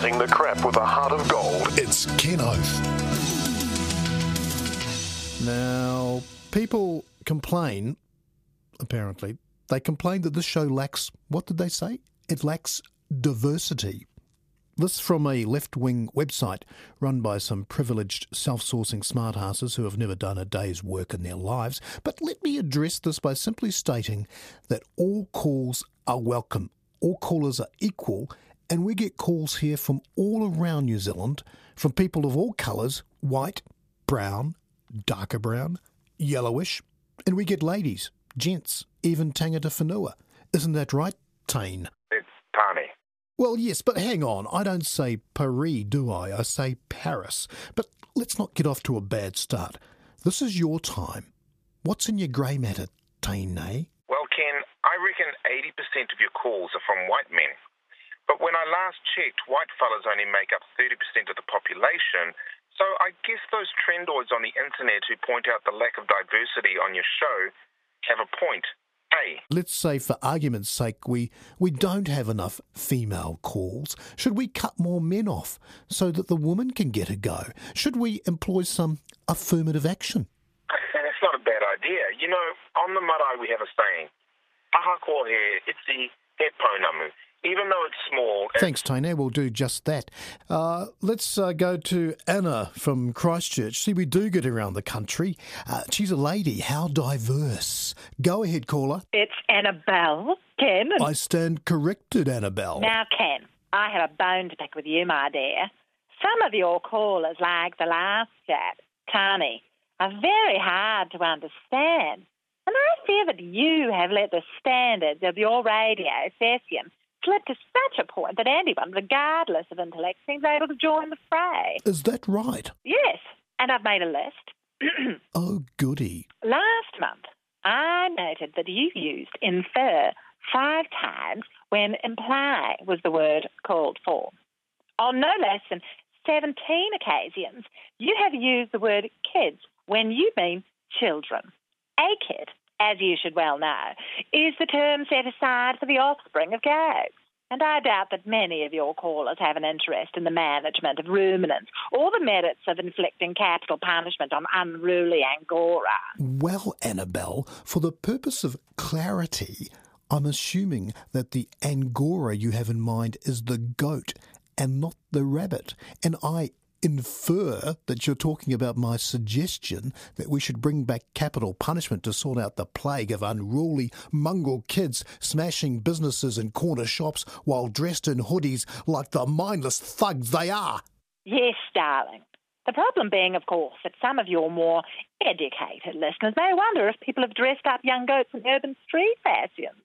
Cutting the crap with a heart of gold. It's Ken Oath. Now, people complain, apparently, they complain that this show lacks, what did they say? It lacks diversity. This from a left wing website run by some privileged self sourcing smartasses who have never done a day's work in their lives. But let me address this by simply stating that all calls are welcome, all callers are equal, and we get calls here from all around New Zealand from people of all colours white, brown, darker brown, yellowish, and we get ladies, gents, even tangata whenua. Isn't that right, Tane? It's Tani. Well, yes, but hang on. I don't say Paris, do I? I say Paris. But let's not get off to a bad start. This is your time. What's in your grey matter, Tane? Eh? Well, Ken, I reckon 80% of your calls are from white men. But when I last checked, white fellas only make up 30% of the population. So I guess those trendoids on the internet who point out the lack of diversity on your show have a point. Hey, Let's say, for argument's sake, we, we don't have enough female calls. Should we cut more men off so that the woman can get a go? Should we employ some affirmative action? that's not a bad idea. You know, on the marae we have a saying, ahakoa he, it's the he pounamu. Even though it's small, Thanks, Tane. We'll do just that. Uh, let's uh, go to Anna from Christchurch. See, we do get around the country. Uh, she's a lady. How diverse. Go ahead, caller. It's Annabelle, Ken. I stand corrected, Annabelle. Now, Ken, I have a bone to pick with you, my dear. Some of your callers, like the last chap, Tani, are very hard to understand. And I fear that you have let the standards of your radio session slip to such a point that anyone, regardless of intellect, seems able to join the fray. Is that right? Yes, and I've made a list. Oh, goody. Last month, I noted that you used infer five times when imply was the word called for. On no less than 17 occasions, you have used the word kids when you mean children. A kid, as you should well know, is the term set aside for the offspring of goats. And I doubt that many of your callers have an interest in the management of ruminants or the merits of inflicting capital punishment on unruly Angora. Well, Annabelle, for the purpose of clarity, I'm assuming that the Angora you have in mind is the goat and not the rabbit. And I infer that you're talking about my suggestion that we should bring back capital punishment to sort out the plague of unruly mongrel kids smashing businesses and corner shops while dressed in hoodies like the mindless thugs they are. Yes, darling. The problem being, of course, that some of your more educated listeners may wonder if people have dressed up young goats in urban street fashions.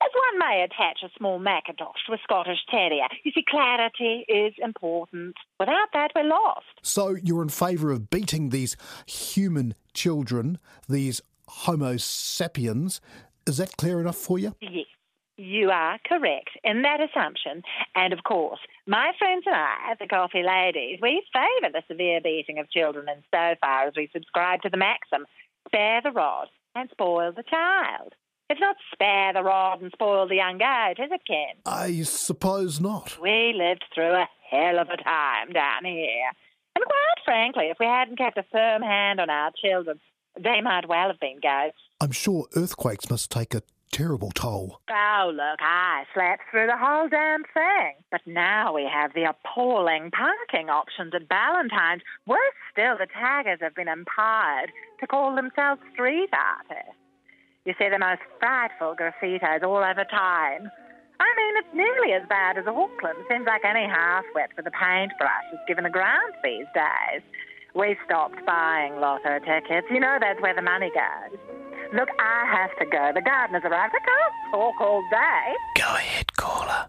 As one may attach a small Macintosh to a Scottish Terrier. You see, clarity is important. Without that, we're lost. So you're in favour of beating these human children, these Homo sapiens. Is that clear enough for you? Yes, you are correct in that assumption. And of course, my friends and I, the Coffee Ladies, we favour the severe beating of children insofar as we subscribe to the maxim spare the rod and spoil the child. It's not spare the rod and spoil the young goat, is it, Ken? I suppose not. We lived through a hell of a time down here. And quite frankly, if we hadn't kept a firm hand on our children, they might well have been goats. I'm sure earthquakes must take a terrible toll. Oh, look, I slept through the whole damn thing. But now we have the appalling parking options at Ballantyne's. Worse still, the taggers have been empowered to call themselves street artists. You see the most frightful graffitos all over town. I mean, it's nearly as bad as Auckland. Seems like any half-wit with a paintbrush is given a grant these days. We stopped buying lotto tickets. You know that's where the money goes. Look, I have to go. The gardeners arrived. I can't talk all day. Go ahead, caller.